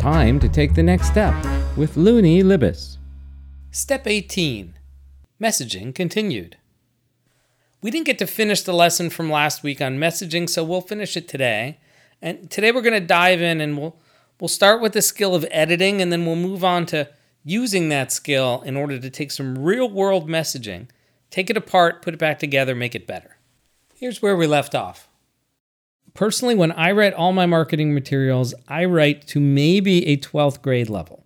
Time to take the next step with Luni Libes. Step 18 Messaging continued. We didn't get to finish the lesson from last week on messaging, so we'll finish it today. And today we're going to dive in and we'll we'll start with the skill of editing and then we'll move on to using that skill in order to take some real-world messaging, take it apart, put it back together, make it better. Here's where we left off personally, when I write all my marketing materials, I write to maybe a 12th grade level,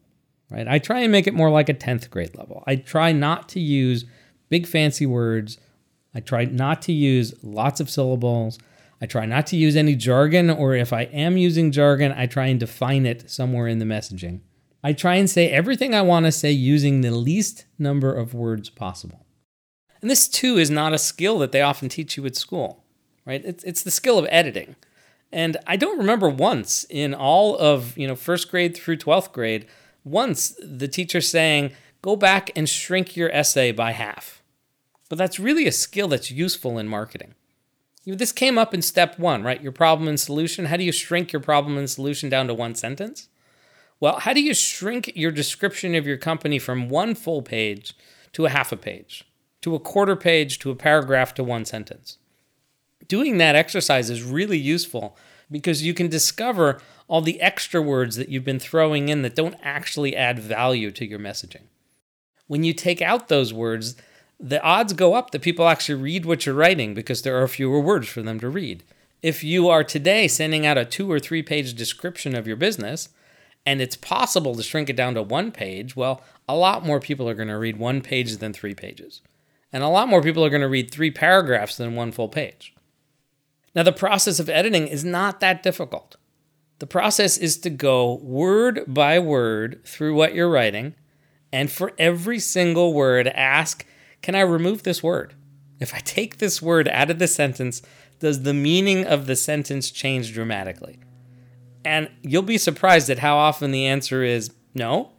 right? I try and make it more like a 10th grade level. I try not to use big fancy words. I try not to use lots of syllables. I try not to use any jargon, or if I am using jargon, I try and define it somewhere in the messaging. I try and say everything I want to say using the least number of words possible. And this too is not a skill that they often teach you at school right? It's, it's the skill of editing. And I don't remember once in all of, you know, first grade through 12th grade, once the teacher saying, go back and shrink your essay by half. But that's really a skill that's useful in marketing. You know, this came up in step one, right? Your problem and solution. How do you shrink your problem and solution down to one sentence? Well, how do you shrink your description of your company from one full page to a half a page, to a quarter page, to a paragraph, to one sentence? Doing that exercise is really useful because you can discover all the extra words that you've been throwing in that don't actually add value to your messaging. When you take out those words, the odds go up that people actually read what you're writing because there are fewer words for them to read. If you are today sending out a two or three page description of your business, and it's possible to shrink it down to one page, well, a lot more people are going to read one page than three pages. And a lot more people are going to read three paragraphs than one full page. Now, the process of editing is not that difficult. The process is to go word by word through what you're writing, and for every single word, ask, Can I remove this word? If I take this word out of the sentence, does the meaning of the sentence change dramatically? And you'll be surprised at how often the answer is no,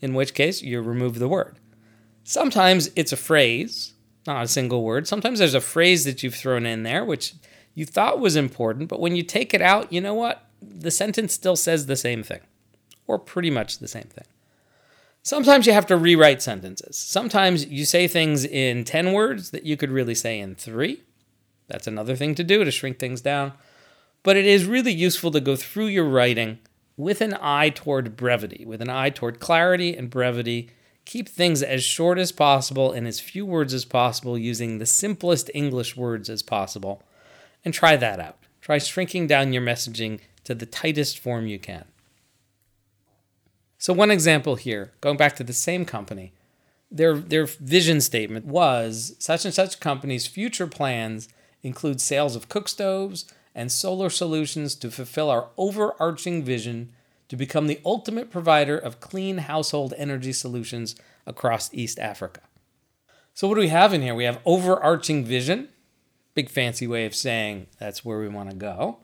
in which case you remove the word. Sometimes it's a phrase, not a single word. Sometimes there's a phrase that you've thrown in there, which you thought was important, but when you take it out, you know what? The sentence still says the same thing, or pretty much the same thing. Sometimes you have to rewrite sentences. Sometimes you say things in 10 words that you could really say in three. That's another thing to do to shrink things down. But it is really useful to go through your writing with an eye toward brevity, with an eye toward clarity and brevity. Keep things as short as possible and as few words as possible using the simplest English words as possible and try that out. Try shrinking down your messaging to the tightest form you can. So, one example here, going back to the same company, their, their vision statement was such and such company's future plans include sales of cook stoves and solar solutions to fulfill our overarching vision to become the ultimate provider of clean household energy solutions across East Africa. So, what do we have in here? We have overarching vision, big fancy way of saying that's where we want to go.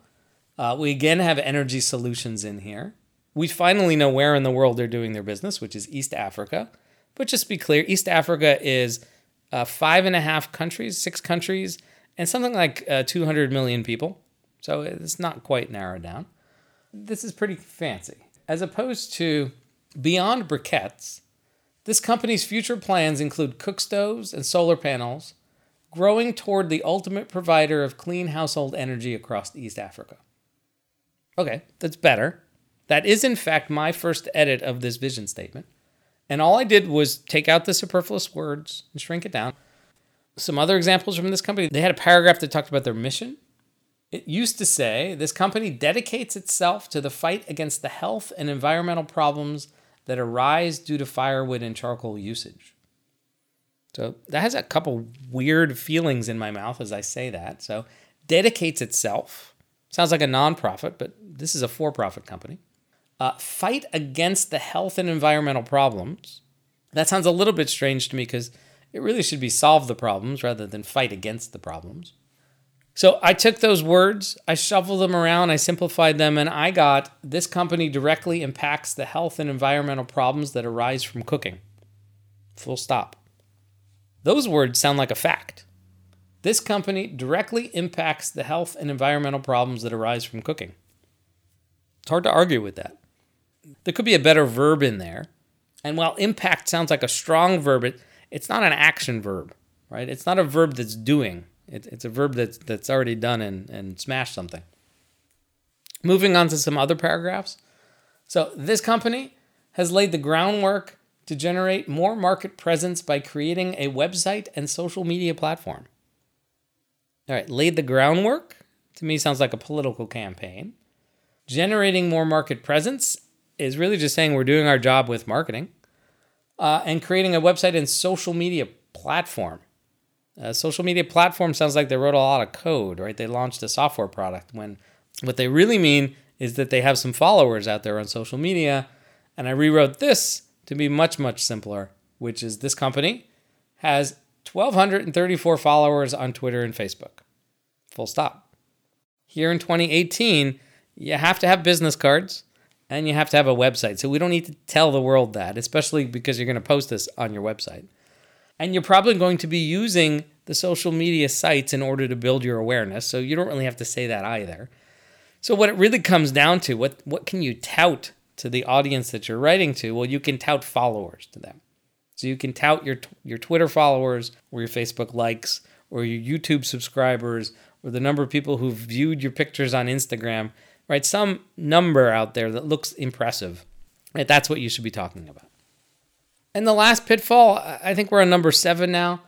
Uh, we again have energy solutions in here. We finally know where in the world they're doing their business, which is East Africa. But just be clear East Africa is uh, five and a half countries, six countries, and something like uh, 200 million people. So it's not quite narrowed down. This is pretty fancy. As opposed to beyond briquettes, this company's future plans include cook stoves and solar panels growing toward the ultimate provider of clean household energy across East Africa. Okay, that's better. That is, in fact, my first edit of this vision statement. And all I did was take out the superfluous words and shrink it down. Some other examples from this company they had a paragraph that talked about their mission. It used to say this company dedicates itself to the fight against the health and environmental problems that arise due to firewood and charcoal usage. So that has a couple weird feelings in my mouth as I say that. So dedicates itself. Sounds like a nonprofit, but this is a for profit company. Uh, fight against the health and environmental problems. That sounds a little bit strange to me because it really should be solve the problems rather than fight against the problems. So I took those words, I shuffled them around, I simplified them, and I got this company directly impacts the health and environmental problems that arise from cooking. Full stop. Those words sound like a fact. This company directly impacts the health and environmental problems that arise from cooking. It's hard to argue with that. There could be a better verb in there. And while impact sounds like a strong verb, it, it's not an action verb, right? It's not a verb that's doing. It, it's a verb that's, that's already done and, and smashed something. Moving on to some other paragraphs. So, this company has laid the groundwork to generate more market presence by creating a website and social media platform. All right, laid the groundwork to me sounds like a political campaign. Generating more market presence is really just saying we're doing our job with marketing. Uh, and creating a website and social media platform. A social media platform sounds like they wrote a lot of code, right? They launched a software product when what they really mean is that they have some followers out there on social media. And I rewrote this to be much, much simpler, which is this company has 1,234 followers on Twitter and Facebook. Full stop. Here in 2018, you have to have business cards and you have to have a website. So we don't need to tell the world that, especially because you're going to post this on your website. And you're probably going to be using the social media sites in order to build your awareness. So you don't really have to say that either. So what it really comes down to, what what can you tout to the audience that you're writing to? Well, you can tout followers to them. So you can tout your your Twitter followers or your Facebook likes or your YouTube subscribers or the number of people who've viewed your pictures on Instagram, right? Some number out there that looks impressive. Right? That's what you should be talking about. And the last pitfall, I think we're on number 7 now,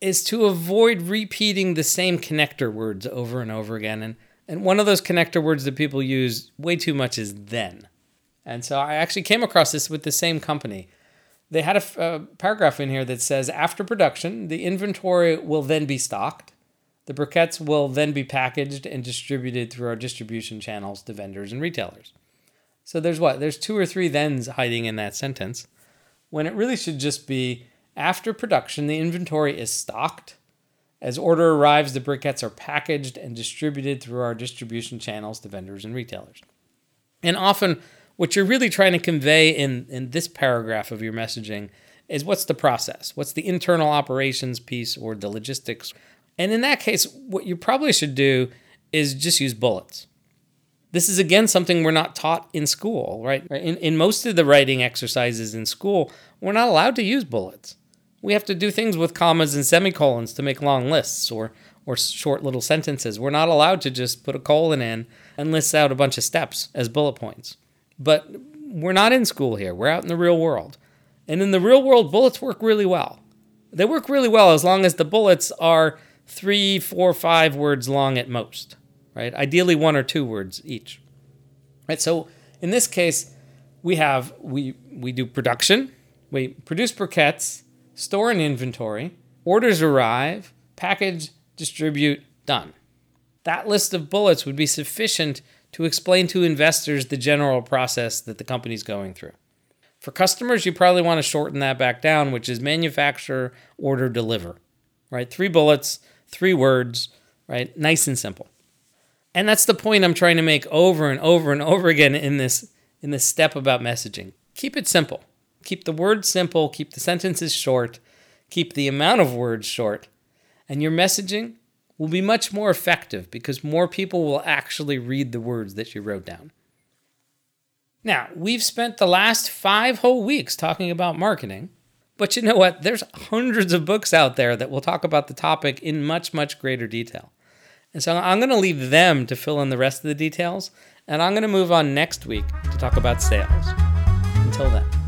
is to avoid repeating the same connector words over and over again and and one of those connector words that people use way too much is then. And so I actually came across this with the same company. They had a, a, paragraph in here that says after production, the inventory will then be stocked. The briquettes will then be packaged and distributed through our distribution channels to vendors and retailers. So there's what? There's two or three thens hiding in that sentence when it really should just be after production, the inventory is stocked. As order arrives, the briquettes are packaged and distributed through our distribution channels to vendors and retailers. And often, what you're really trying to convey in, in this paragraph of your messaging is what's the process? What's the internal operations piece or the logistics? And in that case, what you probably should do is just use bullets. This is again something we're not taught in school, right? In, in most of the writing exercises in school, we're not allowed to use bullets. We have to do things with commas and semicolons to make long lists or or short little sentences. We're not allowed to just put a colon in and list out a bunch of steps as bullet points. But we're not in school here. We're out in the real world. And in the real world, bullets work really well. They work really well as long as the bullets are three, four, five words long at most, right? Ideally, one or two words each. Right. So in this case, we have we we do production, we produce briquettes, store an inventory, orders arrive, package, distribute, done. That list of bullets would be sufficient to explain to investors the general process that the company's going through. For customers, you probably want to shorten that back down, which is manufacture, order, deliver. Right? Three bullets, three words, right? Nice and simple. And that's the point I'm trying to make over and over and over again in this in this step about messaging. Keep it simple. Keep the words simple, keep the sentences short, keep the amount of words short, and your messaging will be much more effective because more people will actually read the words that you wrote down. Now, we've spent the last five whole weeks talking about marketing, but you know what? There's hundreds of books out there that will talk about the topic in much, much greater detail. And so I'm going to leave them to fill in the rest of the details. And I'm going to move on next week to talk about sales. Until then.